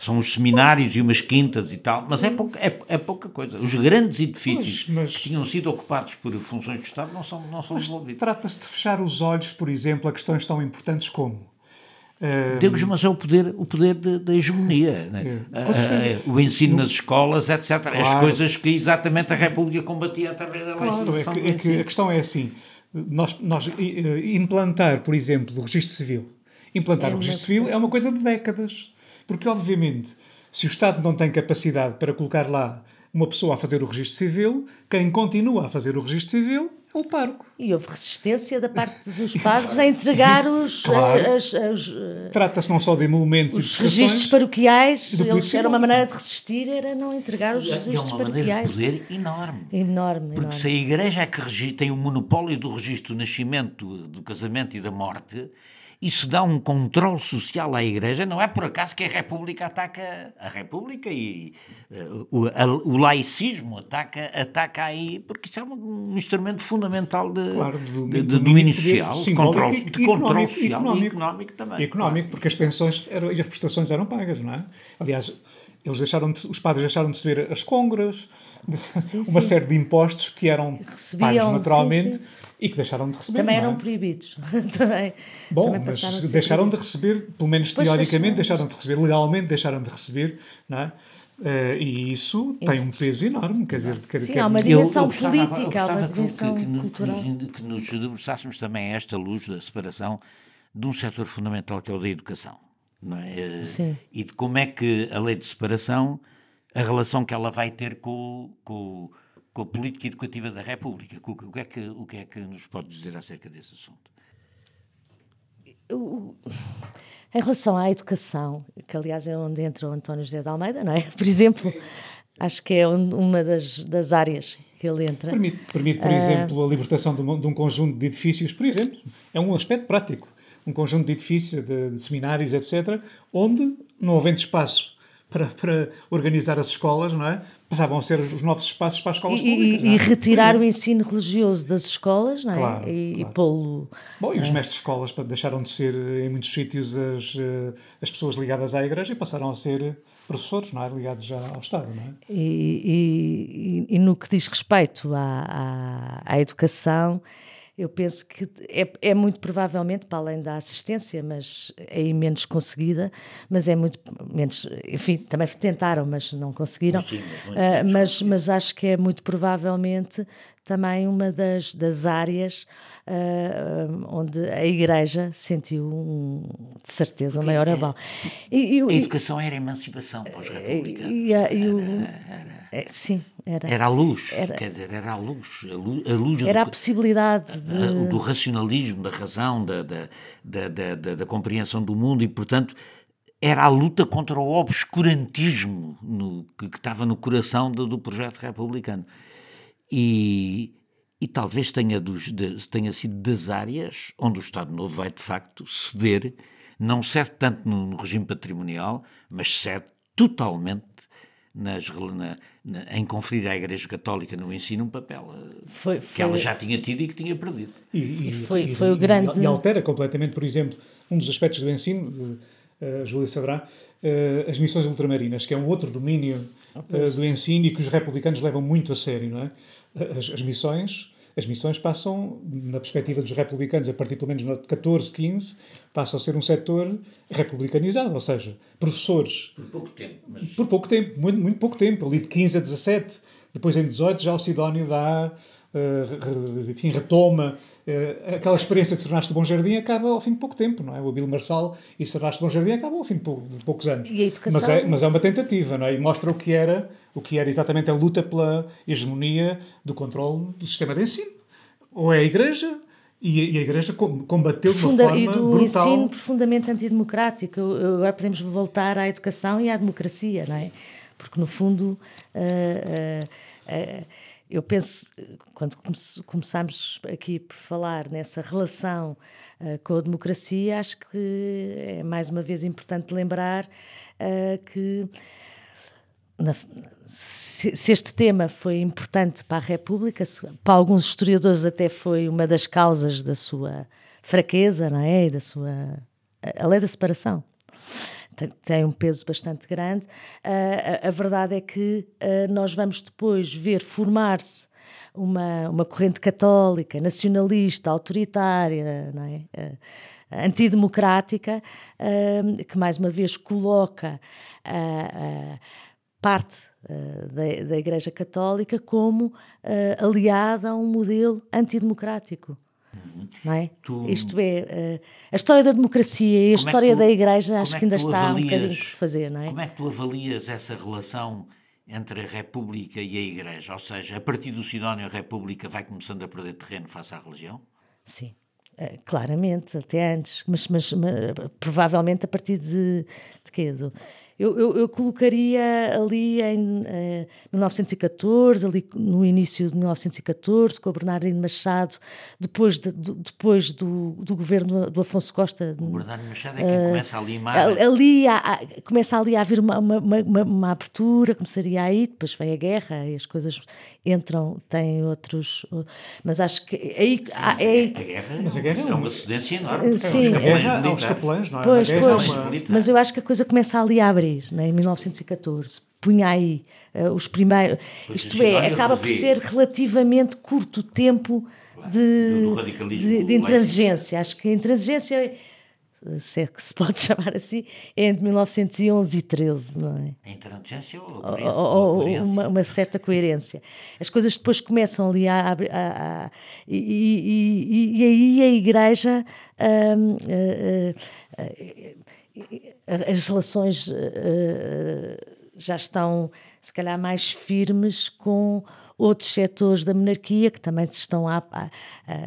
são os seminários e umas quintas e tal, mas é pouca, é, é pouca coisa. Os grandes edifícios mas, mas, que tinham sido ocupados por funções do Estado não são, não são desenvolvidos. Trata-se de fechar os olhos, por exemplo, a questões tão importantes como. Uh, Deus, mas é o poder, o poder da hegemonia, né? uh, uh, o ensino no, nas escolas, etc. Claro, As coisas que exatamente a República combatia através da claro, é que, é que a questão é assim: nós, nós implantar, por exemplo, o registro civil. Implantar é o registro civil é uma coisa de décadas. Porque, obviamente, se o Estado não tem capacidade para colocar lá uma pessoa a fazer o registro civil, quem continua a fazer o registro civil é o pároco. E houve resistência da parte dos padres a entregar os. Claro. As, as, Trata-se não só de emolumentos os e registros paroquiais. Eles, era uma maneira de resistir, era não entregar os registros paroquiais. É uma maneira de poder enorme. Enorme. Porque enorme. se a Igreja é que tem o monopólio do registro do nascimento, do casamento e da morte isso dá um controle social à Igreja. Não é por acaso que a República ataca a República e uh, o, a, o, laicismo ataca, ataca aí, porque isso é um, um instrumento fundamental de, claro, de, de, de domínio social, de controle, de controle social económico, e económico também. Económico, claro. porque as pensões eram, e as prestações eram pagas, não é? Aliás, eles deixaram de, os padres deixaram de receber as congras, sim, uma sim. série de impostos que eram Recebiam, pagos naturalmente. Sim, e que deixaram de receber. Também é? eram proibidos. também, Bom, também mas deixaram de receber, pelo menos pois teoricamente, deixaram de receber, legalmente deixaram de receber, não é? Uh, e isso tem um peso enorme, quer dizer, quer, Sim, há uma dimensão eu, eu política, há uma dimensão que, cultural. Que, que, nos, que nos debruçássemos também a esta luz da separação de um setor fundamental que é o da educação. É? Sim. E de como é que a lei de separação, a relação que ela vai ter com, com, com a política educativa da República. O, o, que é que, o que é que nos pode dizer acerca desse assunto? Em relação à educação, que aliás é onde entra o António José de Almeida, não é? Por exemplo, acho que é uma das, das áreas que ele entra. Permite, permite por uh... exemplo, a libertação de um, de um, conjunto de edifícios, por exemplo. É um aspecto prático. Um conjunto de edifícios, de, de seminários, etc., onde, não havendo espaço para, para organizar as escolas, não é? Passavam a ser os novos espaços para as escolas e, públicas. E, e é? retirar o ensino religioso das escolas, não é? Claro, e, claro. e pô-lo. Bom, e os é. mestres de escolas deixaram de ser, em muitos sítios, as, eh, as pessoas ligadas à igreja e passaram a ser professores, não é? Ligados já ao Estado, não é? E, e, e no que diz respeito à, à, à educação eu penso que é, é, muito provavelmente, para além da assistência, mas é menos conseguida, mas é muito menos, enfim, também tentaram, mas não conseguiram. Sim, mas, uh, mas, mas, acho que é muito provavelmente também uma das, das áreas uh, onde a Igreja sentiu, um, de certeza, o maior é, abalo. E, a educação era a emancipação pós-república. E, e, é, sim, era. Era a luz, era, quer dizer, era a luz. A luz, a luz era do, a possibilidade de... do racionalismo, da razão, da, da, da, da, da compreensão do mundo e, portanto, era a luta contra o obscurantismo no, que, que, estava no coração do, do projeto republicano. E, e talvez tenha, dos, de, tenha sido das áreas onde o Estado Novo vai, de facto, ceder, não cede tanto no, no regime patrimonial, mas cede totalmente nas, na, na, em conferir à Igreja Católica no ensino um papel eh, foi, foi, que ela já tinha tido e que tinha perdido. E, e foi, e, foi o grande... E altera completamente, por exemplo, um dos aspectos do ensino, uh, Júlia saberá, uh, as missões ultramarinas, que é um outro domínio uh, do ensino e que os republicanos levam muito a sério, não é? As, as missões as missões passam, na perspectiva dos republicanos, a partir pelo menos de 14, 15, passam a ser um setor republicanizado, ou seja, professores. Por pouco tempo. Mas... Por pouco tempo, muito, muito pouco tempo, ali de 15 a 17. Depois, em 18, já o Sidónio dá, uh, enfim, retoma. Uh, aquela experiência de Sernaste de Bom Jardim acaba ao fim de pouco tempo, não é? O Abílio Marçal e Sernaste de Bom Jardim acabam ao fim de, pou, de poucos anos. E a educação... Mas é, mas é uma tentativa, não é? E mostra o que era o que era exatamente a luta pela hegemonia do controle do sistema de ensino. Ou é a Igreja, e a Igreja combateu de uma Funda, forma e do brutal. ensino profundamente antidemocrático. Agora podemos voltar à educação e à democracia, não é? Porque, no fundo, uh, uh, uh, eu penso, quando começámos aqui por falar nessa relação com a democracia, acho que é mais uma vez importante lembrar que na, se, se, este tema foi importante para a República, se, para alguns historiadores até foi uma das causas da sua fraqueza, não é? E da sua a lei da separação tem, um peso bastante grande. Uh, a, a, verdade é que uh, nós vamos depois ver formar-se uma, uma corrente católica, nacionalista, autoritária, não é? Uh, antidemocrática, que mais uma vez coloca parte uh, da, da, Igreja Católica como aliada a um modelo antidemocrático. Uhum. Não é? Tu... Isto é, uh, a história da democracia e a é história é tu, da Igreja acho é que ainda está avalias, um bocadinho por fazer, não é? Como é que tu avalias essa relação entre a República e a Igreja? Ou seja, a partir do Sidónio a República vai começando a perder terreno face à religião? Sim. claramente, até antes, mas, mas, mas, provavelmente a partir de, de quê? Do, eu, eu, eu colocaria ali em eh, 1914, ali no início de 1914, com o Bernardino Machado, depois, de, do, depois do, do governo do Afonso Costa. O Bernardino Machado é quem uh, começa a limar. Ali há, começa ali a haver uma, uma, uma, uma, abertura, começaria aí, depois vem a guerra e as coisas entram, têm outros. Mas acho que aí. Sim, há, é, a guerra, mas a guerra é uma cedência enorme. Sim, é, os capelães, não é? Pois, pois, mas eu acho que a coisa começa ali a abrir né, em 1914. Punha aí uh, os primeiros. Pois isto é, acaba por ser relativamente curto tempo de, do, do de, de, intransigência. Acho que a intransigência se é que se pode chamar assim, é entre 1911 e 13, não é? A inteligência ou, a coerência, ou, ou uma, uma, certa coerência. As coisas depois começam ali a. a, a, e, e, e, aí a Igreja. Hum, as relações já estão, se calhar, mais firmes com outros setores da monarquia que também estão a, a,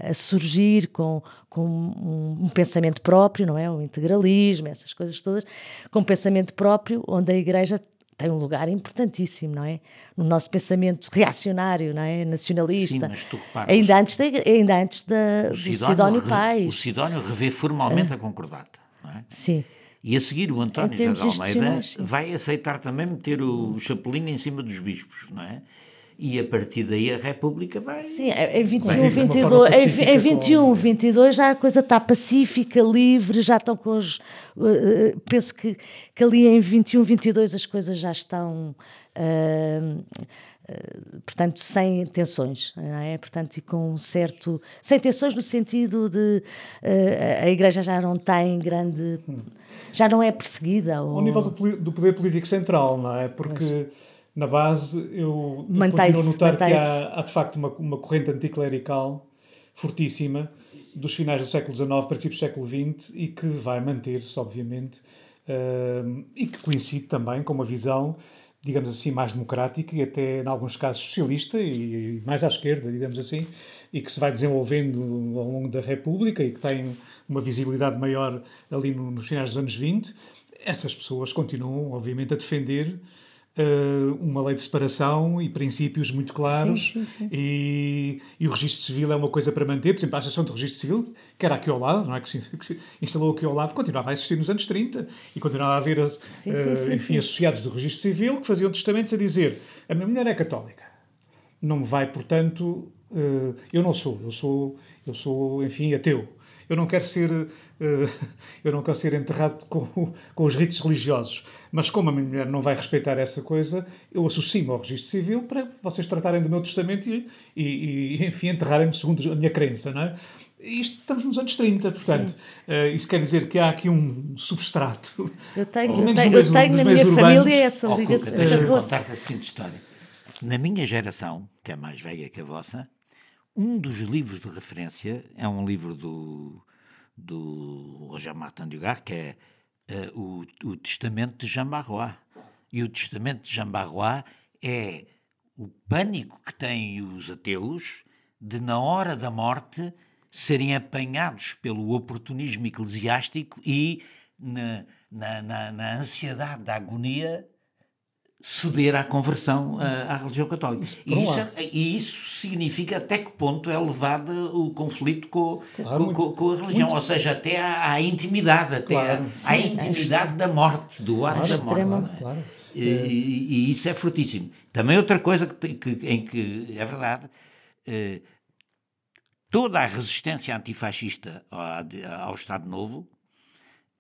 a surgir com, com um, um, pensamento próprio, não é? O integralismo, essas coisas todas, com um pensamento próprio, onde a Igreja tem um lugar importantíssimo, não é? No nosso pensamento reacionário, não é? Nacionalista. Sim, mas tu reparas, ainda antes, da, ainda antes da, do Sidónio, Sidónio Pais. O Sidónio revê formalmente ah. a concordata, não é? Sim. E a seguir o António José de Almeida vai aceitar também meter o chapelinho em cima dos bispos, não é? e a partir daí a República vai. Sim, em 21, 22, em, em 21, 22 já a coisa está pacífica, livre, já estão com os. Uh, penso que, que ali em 21, 22 as coisas já estão. Uh, portanto, sem tensões, não é? Portanto, e com um certo. Sem tensões no sentido de a Igreja já não tem grande. já não é perseguida. Ou... Ao nível do, do poder político central, não é? Porque. Pois na base, eu, eu continuo a notar que há, há, de facto uma, uma corrente anticlerical fortíssima dos finais do século XIX, princípios do século XX e que vai manter-se, obviamente, uh, e que coincide também com uma visão, digamos assim, mais democrática e até, em alguns casos, socialista e, mais à esquerda, digamos assim, e que se vai desenvolvendo ao longo da República e que tem uma visibilidade maior ali no, nos finais dos anos 20. Essas pessoas continuam, obviamente, a defender Uh, uma lei de separação e princípios muito claros sim, sim, sim. E, e, o registro civil é uma coisa para manter, por exemplo, a Associação de Registro Civil, que era aqui ao lado, não é? que, se, que se instalou aqui ao lado, continuava a existir nos anos 30 e continuava a haver, uh, enfim, associados do registro civil que faziam testamentos a dizer a minha mulher é católica, não me vai, portanto, uh, eu não sou, eu sou, eu sou, enfim, ateu eu não quero ser, uh, eu não quero ser enterrado com, com os ritos religiosos. Mas como a minha mulher não vai respeitar essa coisa, eu associo-me ao registro civil para vocês tratarem do meu testamento e, e, e enfim, enterrarem-me segundo a minha crença, não é? Isto estamos nos anos 30, portanto, uh, isso quer dizer que há aqui um substrato. Eu tenho, eu tenho, eu tenho na minha urbanos, família essa ligação. Deixa-me contar-te a seguinte história. Na minha geração, que é mais velha que a vossa, um dos livros de referência é um livro do, do Roger Martin Dugas, que é uh, o, o Testamento de Jean Barrois. E o Testamento de Jean Barrois é o pânico que têm os ateus de, na hora da morte, serem apanhados pelo oportunismo eclesiástico e, na, na, na, na ansiedade da agonia, ceder à conversão à, à religião católica. E isso, é, e isso, significa até que ponto é levado o conflito com, claro, com, com, com, a religião, muito. ou seja, até à, à intimidade, até claro. à, à intimidade é da morte, do ar da morte. Claro. E, e, e, isso é fortíssimo. Também outra coisa que, que em que é verdade, eh, toda a resistência antifascista ao, ao Estado Novo,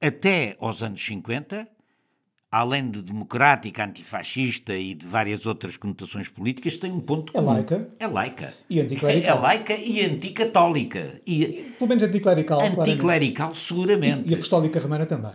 até aos anos 50, além de democrática, antifascista e de várias outras conotações políticas, tem um ponto é comum. É laica. É laica. E anticlerical. É, é laica e anticatólica. E, Pelo menos anticlerical. Anticlerical, claramente. seguramente. E, e apostólica romana também.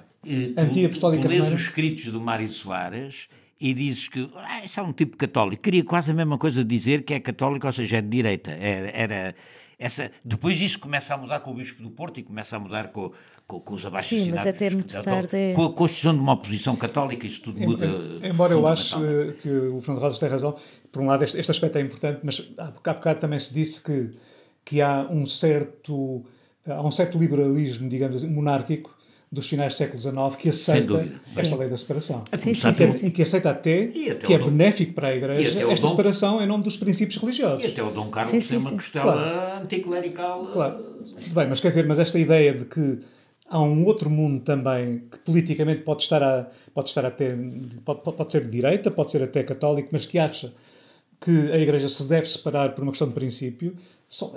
Anti-apostólica romana. Tu lês os escritos do Mário Soares e dizes que ah, esse é um tipo católico. Queria quase a mesma coisa dizer que é católico, ou seja, é de direita. Era, era essa, depois isso começa a mudar com o Bispo do Porto e começa a mudar com, com, com os abaixo Sim, mas até muito tarde é... Com a constituição de uma oposição católica isso tudo muda. Embora eu ache que o Fernando Rosas tem razão, por um lado este, este aspecto é importante, mas há bocado também se disse que, que há um certo há um certo liberalismo, digamos assim, monárquico dos finais do século XIX que aceita esta sim. lei da separação. Sim, sim, sim, sim. E que aceita até, até que é Dom... benéfico para a Igreja esta Dom... separação em nome dos princípios religiosos. E até o Dom Carlos sim, tem uma costela claro. anticlerical. Claro. Bem, mas quer dizer, mas esta ideia de que há um outro mundo também que politicamente pode estar a, pode estar até pode, pode ser de direita, pode ser até católico, mas que acha que a Igreja se deve separar por uma questão de princípio,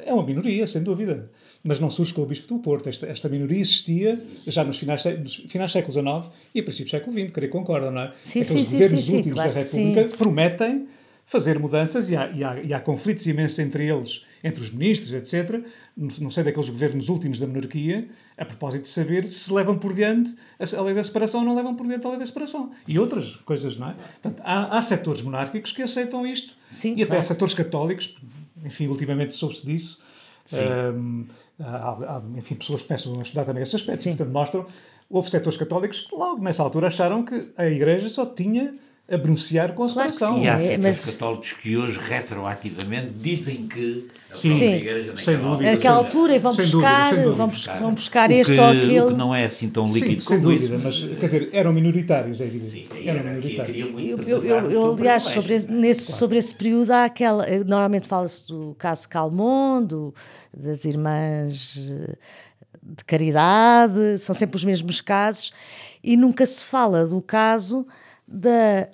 é uma minoria, sem dúvida mas não surge com o Bispo do Porto. Esta, esta minoria existia já nos finais, nos finais do século XIX e a princípios do século XX, creio que concordam, não é? Sim, Aqueles sim, governos sim, últimos claro, da República prometem fazer mudanças e há, e, há, e há, conflitos imensos entre eles, entre os ministros, etc. Não sei daqueles governos últimos da monarquia, a propósito de saber se levam por diante a, lei da separação ou não levam por diante a lei da separação. E outras coisas, não é? Portanto, há, há setores monárquicos que aceitam isto. Sim, e até claro. setores católicos, enfim, ultimamente soube-se disso. Um, há, há, enfim, pessoas que começam a estudar também esse aspecto, Sim. portanto mostram. Houve setores católicos que logo nessa altura acharam que a Igreja só tinha a beneficiar com a separação. Claro sim, e há é, mas... católicos que hoje, retroativamente, dizem que a sim, igreja sem dúvida. Naquela altura, e vão buscar, dúvida, dúvida. Vão, buscar, vão buscar este que, ou aquele. O que não é assim tão líquido sim, como sem dúvida, mas, quer dizer, eram minoritários, é evidente. Sim, eram minoritários. Eu, eu, eu, eu aliás, sobre esse, nesse, claro. sobre esse período, há aquela. Normalmente fala-se do caso Calmon, do, das irmãs eh, de caridade, são sempre os mesmos casos, e nunca se fala do caso da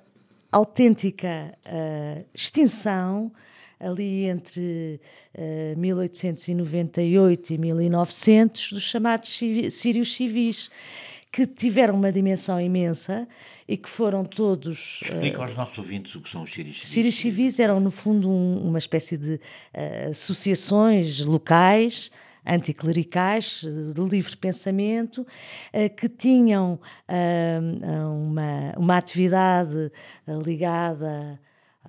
autêntica uh, extinção ali entre uh, 1898 e 1900 dos chamados sírios civis que tiveram uma dimensão imensa e que foram todos. Explica uh, aos nossos ouvintes o que são os sírios civis. Sírios civis eram, no fundo, um, uma espécie de uh, associações locais anticlericais, de livre pensamento, eh, que tinham eh, uma, uma atividade eh, ligada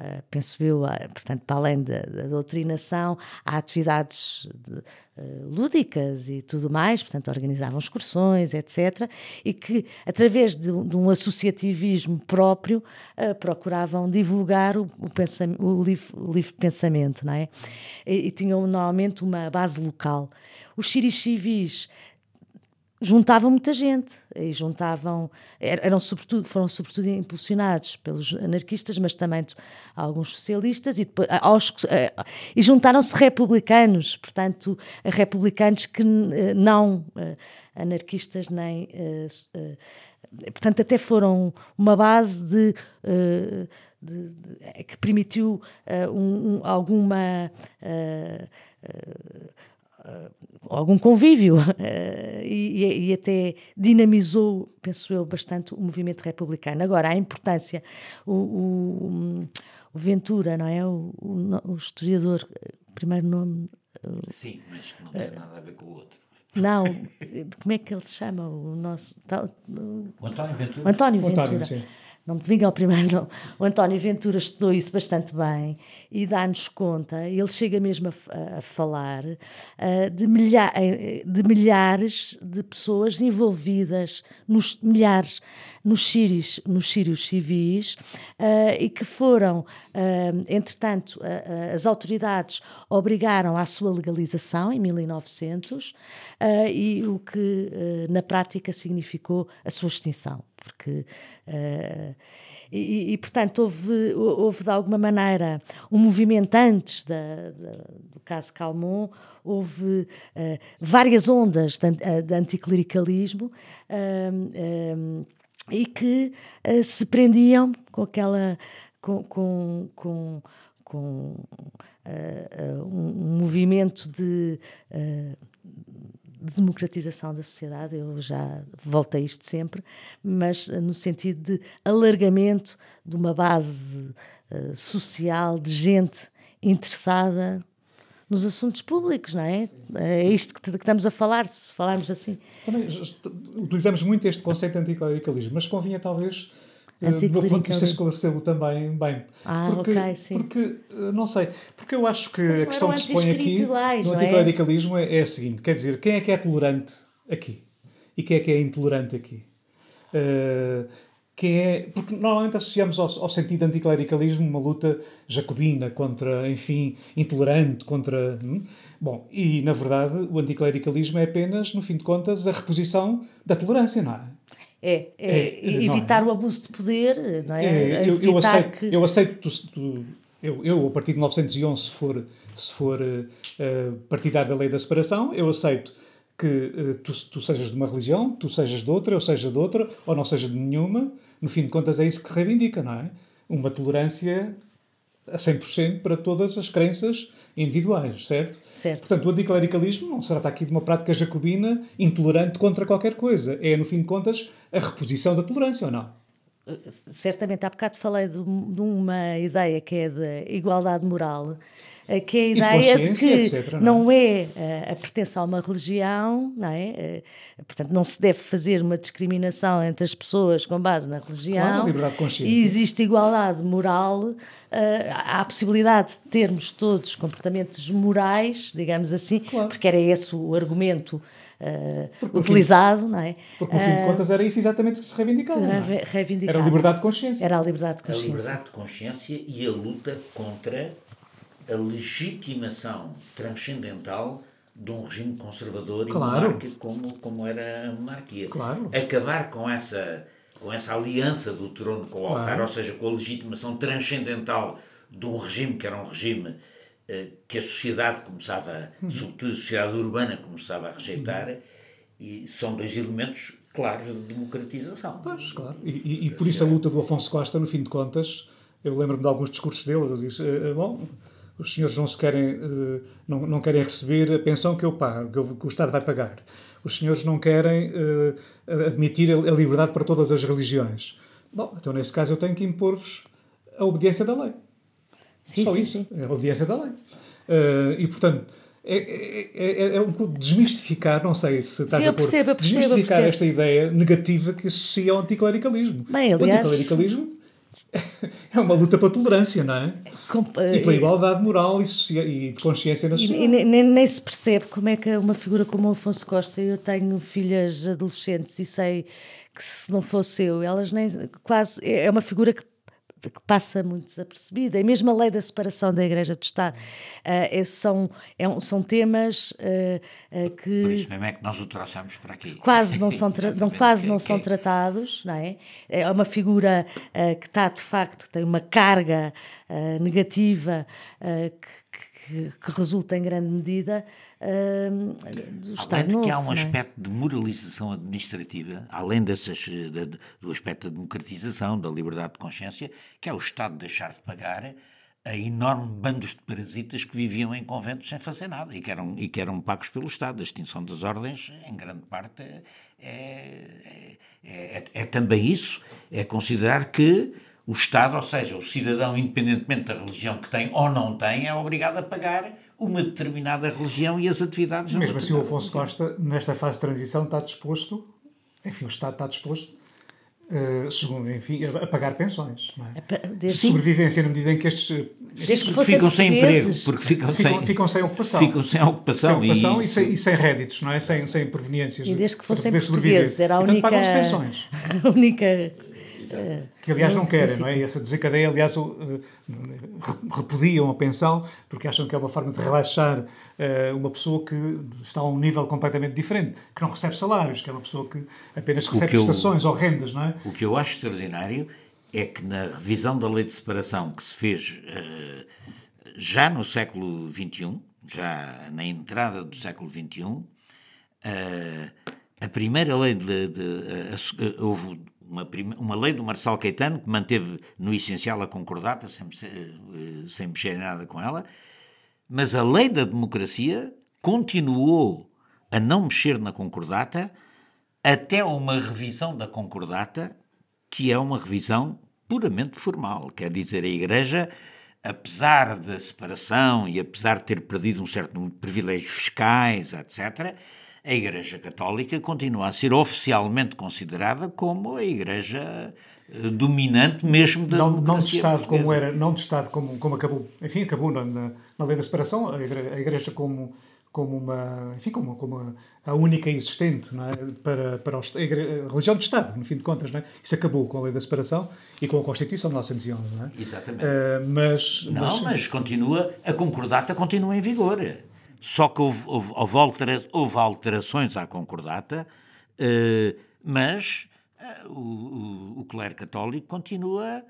Uh, penso eu, uh, portanto, para além da, da doutrinação, há atividades de, uh, lúdicas e tudo mais, portanto, organizavam excursões, etc., e que, através de, de um associativismo próprio, procuravam divulgar o, o, o, livre, o, livre, pensamento, não é? E, e tinham normalmente uma base local os civis juntavam muita gente e juntavam eram sobretudo foram sobretudo impulsionados pelos anarquistas mas também alguns socialistas e depois, aos, e juntaram-se republicanos portanto republicanos que não anarquistas nem portanto até foram uma base de, de, de que permitiu um, um, alguma algum convívio uh, e, e, até dinamizou, penso eu, bastante o movimento republicano. Agora, a importância, o, o, o Ventura, não é? O, o, historiador, primeiro nome. Sim, mas que não tem nada a ver com o outro. Não, como é que ele se chama? O nosso. Tal, o António Ventura. António Ventura. António, não me vinga ao primeiro, não. O António Ventura estudou isso bastante bem e dá-nos conta, ele chega mesmo a, a falar uh, de, milha de milhares de pessoas envolvidas, nos milhares, nos sírios, nos sírios civis uh, e que foram, uh, entretanto, as autoridades obrigaram à sua legalização em 1900 e o que na prática significou a sua extinção porque. Uh, e, e, portanto, houve, houve de alguma maneira um movimento antes da, da, do caso Calmon, houve uh, várias ondas de, de anticlericalismo uh, e que se prendiam com aquela. com, com, com, com um movimento de democratização da sociedade, eu já volto a isto sempre, mas no sentido de alargamento de uma base uh, social de gente interessada nos assuntos públicos, não é? É isto que, que estamos a falar, se falarmos assim. Também utilizamos muito este conceito de anticlericalismo, mas convinha talvez do meu ponto de vista, esclarecê-lo também bem. Ah, porque, ok, sim. Porque, eh, não sei, porque eu acho que a questão que se põe aqui no é? anticlericalismo é? é? a seguinte: quer dizer, quem é que é tolerante aqui? E quem é que é intolerante aqui? Uh, quem é, porque normalmente associamos ao, ao sentido anticlericalismo uma luta jacobina contra, enfim, intolerante, contra. Hum? Bom, e na verdade o anticlericalismo é apenas, no fim de contas, a reposição da tolerância, não é? É, é, é evitar é? o abuso de poder, não é? é eu, eu, aceito, que... eu aceito eu, eu, a partir de 1911, se for, se for uh, partidário da lei da separação, eu aceito que uh, tu, tu sejas de uma religião, tu sejas de outra, eu seja de outra, ou não seja de nenhuma. No fim de contas, é isso que reivindica, não é? Uma tolerância a 100% para todas as crenças individuais, certo? Certo. Portanto, o anticlericalismo não se trata aqui de uma prática jacobina intolerante contra qualquer coisa. É, no fim de contas, a reposição da tolerância, ou não? certamente há bocado falei de, de uma ideia que é da igualdade moral que é a ideia de que etc, não, não é, é a pertença a uma religião, não é? Eh, portanto, não se deve fazer uma discriminação entre as pessoas com base na religião. Claro, liberdade de consciência. E existe igualdade moral, há a possibilidade de termos todos comportamentos morais, digamos assim, claro. porque era esse o argumento uh, utilizado, fim, não é? Porque, no fim de contas, era isso exatamente que se reivindicava. É? reivindicava. Era a liberdade de consciência. Era a liberdade de consciência. A liberdade de consciência e a luta contra a legitimação transcendental de um regime conservador claro. e monárquico como, como era a monarquia. Claro. Acabar com essa, com essa aliança do trono com o altar, claro. ou seja, com a legitimação transcendental de um regime que era um regime eh, que a sociedade começava, uhum. sobretudo a sociedade urbana, começava a rejeitar, uhum. e são dois elementos claros de democratização. Pois, claro. E, e, e por isso a luta do Afonso Costa, no fim de contas, eu lembro-me de alguns discursos dele, ele disse, eh, bom, os senhores não se querem, eh, não, não querem receber a pensão que eu pago, que, eu, que o Estado vai pagar. Os senhores não querem uh, admitir a, liberdade para todas as religiões. Bom, então nesse caso eu tenho que impor-vos a obediência da lei. Sim, Só sim, isso, sim. É a obediência da lei. Uh, e, portanto, é, é, é, é, um pouco desmistificar, não sei se estás Sim, a percebo, desmistificar esta ideia negativa que associa ao anticlericalismo. Bem, aliás, o anticlericalismo é uma luta pela tolerância, não é? Com, e pela igualdade moral e, e de consciência nacional. E, e nem, nem, se percebe como é que uma figura como o Afonso Costa, eu tenho filhas adolescentes e sei que se não fosse eu, elas nem quase é uma figura que que passa muito desapercebida. E mesmo a lei da separação da Igreja do Estado. Uh, são, é um, são temas uh, que. Por isso mesmo é que nós o trouxemos para aqui. Quase não são, não, quase não são tratados, não é? É uma figura que está, de facto, tem uma carga negativa que, que, que resulta em grande medida do Estado além de que há um é? aspecto de moralização administrativa, além dessas, de, do aspecto da democratização, da liberdade de consciência, que é o Estado deixar de pagar a enorme bandos de parasitas que viviam em conventos sem fazer nada e que eram, e que eram pagos pelo Estado. A extinção das ordens, em grande parte, é, é, é, é também isso. É considerar que o Estado, ou seja, o cidadão, independentemente da religião que tem ou não tem, é obrigado a pagar uma determinada religião e as atividades. Mesmo assim, o Afonso Costa, nesta fase de transição, está disposto, enfim, o Estado está disposto, uh, segundo, enfim, a, a, pagar pensões, não é? Desde sobrevivência na medida em que estes, estes ficam sem emprego, porque ficam, ficam, sem, ficam sem ocupação. Ficam sem ocupação, sem ocupação e, e, sem, e sem réditos, não é? Sem, sem proveniências. E desde que fossem portugueses, era a única... Portanto, pagam pensões. a única que aliás não querem, não é? E essa desencadeia, aliás, repudiam a pensão porque acham que é uma forma de rebaixar uh, uma pessoa que está a um nível completamente diferente, que não recebe salários, que é uma pessoa que apenas recebe prestações ou rendas, não é? O que eu acho extraordinário é que na revisão da lei de separação que se fez uh, já no século XXI, já na entrada do século XXI, uh, eh, a primeira lei de, de, de houve uma, uma lei do Marçal Caetano que manteve no essencial a concordata, sem, eh, sem mexer em nada com ela, mas a lei da democracia continuou a não mexer na concordata até uma revisão da concordata, que é uma revisão puramente formal. Quer dizer, a Igreja, apesar da separação e apesar de ter perdido um certo número de privilégios fiscais, etc., a Igreja Católica continua a ser oficialmente considerada como a Igreja eh, dominante mesmo da não, não de Estado portuguesa. como era não de Estado como, como acabou enfim acabou na, na, lei da separação a Igreja, a igreja como como uma enfim como, como a, única existente é? para para a, igreja, a, religião de Estado no fim de contas não é? isso acabou com a lei da separação e com a Constituição de 1911 não é? exatamente uh, mas não mas, mas continua a concordata continua em vigor só que houve, houve, houve, altera, houve alterações à concordata, eh, mas eh, o, o, clero católico continua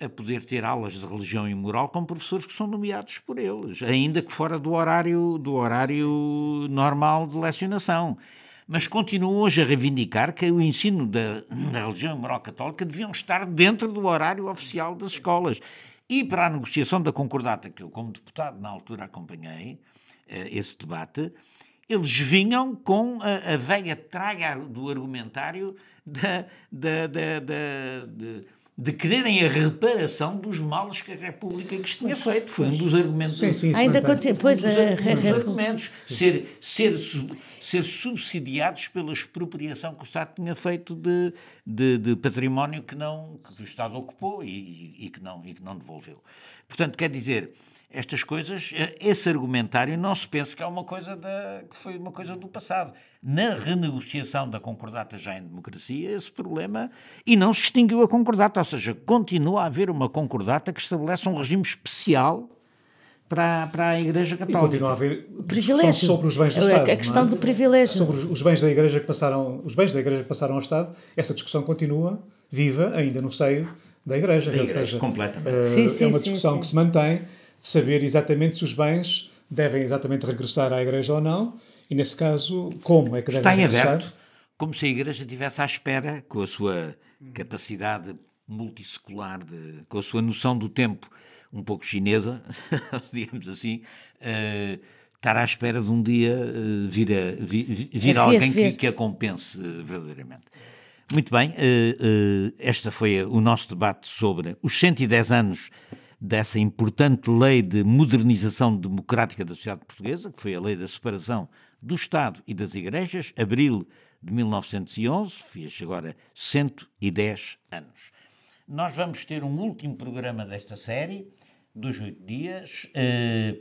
a poder ter aulas de religião e moral com professores que são nomeados por eles, ainda que fora do horário, do horário normal de lecionação. Mas continuam hoje a reivindicar que o ensino da, da religião e moral católica deviam estar dentro do horário oficial das escolas. E para a negociação da concordata, que eu, como deputado, na altura acompanhei, uh, esse debate, eles vinham com a, a velha traga do argumentário da, da, da, da, de quererem a reparação dos males que a República lhes tinha feito. Foi um dos argumentos. Sim, sim, Ainda continua. Pois, um dos, a- um dos argumentos. Ser, ser, ser subsidiados pela expropriação que o Estado tinha feito de, de, de património que, não, que o Estado ocupou e, e que não, e que não devolveu. Portanto, quer dizer, estas coisas, eh, esse argumentário não se pensa que é uma coisa da, que foi uma coisa do passado. Na renegociação da concordata já em democracia, esse problema, e não se extinguiu a concordata, ou seja, continua a haver uma concordata que estabelece um regime especial para, para a Igreja E Católica. continua a haver Privilégio. sobre os bens do A- Estado. a questão não é? do privilégio. Sobre os, os bens da Igreja que passaram, os bens da Igreja que passaram ao Estado, essa discussão continua viva ainda no seio da Igreja. Da Igreja, seja, completamente. eh, Sim, sim, é uma discussão sim. que se mantém saber exatamente se os bens devem exatamente regressar à Igreja ou não, e nesse caso, como é que devem Está em regressar. aberto, como se a Igreja estivesse à espera, com a sua capacidade multissecular, de, com a sua noção do tempo um pouco chinesa, digamos assim, eh, estar à espera de um dia eh, vir, a, vi- vi- vir alguém que, que a compense eh, verdadeiramente. Muito bem, eh, esta foi o nosso debate sobre os 110 anos dessa importante lei de modernização democrática da sociedade portuguesa, que foi a lei da separação do Estado e das Igrejas, abril de 1911, fez agora 110 anos. Nós vamos ter um último programa desta série, dos oito dias. eh,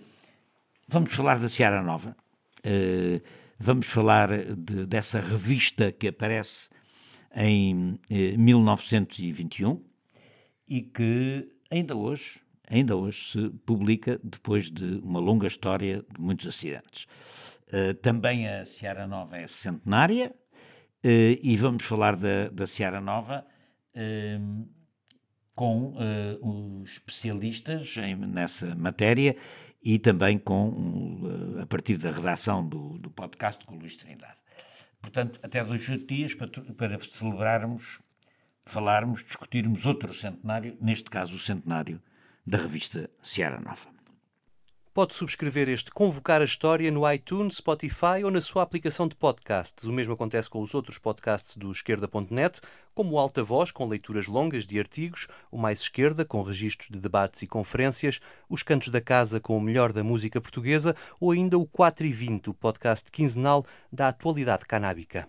Vamos falar da Seara Nova. eh, vamos falar de- dessa revista que aparece em eh, 1921 e que ainda hoje, ainda hoje se publica depois de uma longa história de muitos acidentes. Eh, também a Seara Nova é centenária eh, e vamos falar da, da Seara Nova eh, com eh, os especialistas em- nessa matéria e também com, a partir da redação do, do podcast com o Luís Trindade. Portanto, até dois dias para, para celebrarmos, falarmos, discutirmos outro centenário, neste caso o centenário da revista Seara Nova. Pode subscrever este Convocar a História no iTunes, Spotify ou na sua aplicação de podcasts. O mesmo acontece com os outros podcasts do Esquerda.net, como o Alta Voz, com leituras longas de artigos, o Mais Esquerda, com registros de debates e conferências, os Cantos da Casa, com o melhor da música portuguesa, ou ainda o 4 e 20, o podcast quinzenal da atualidade canábica.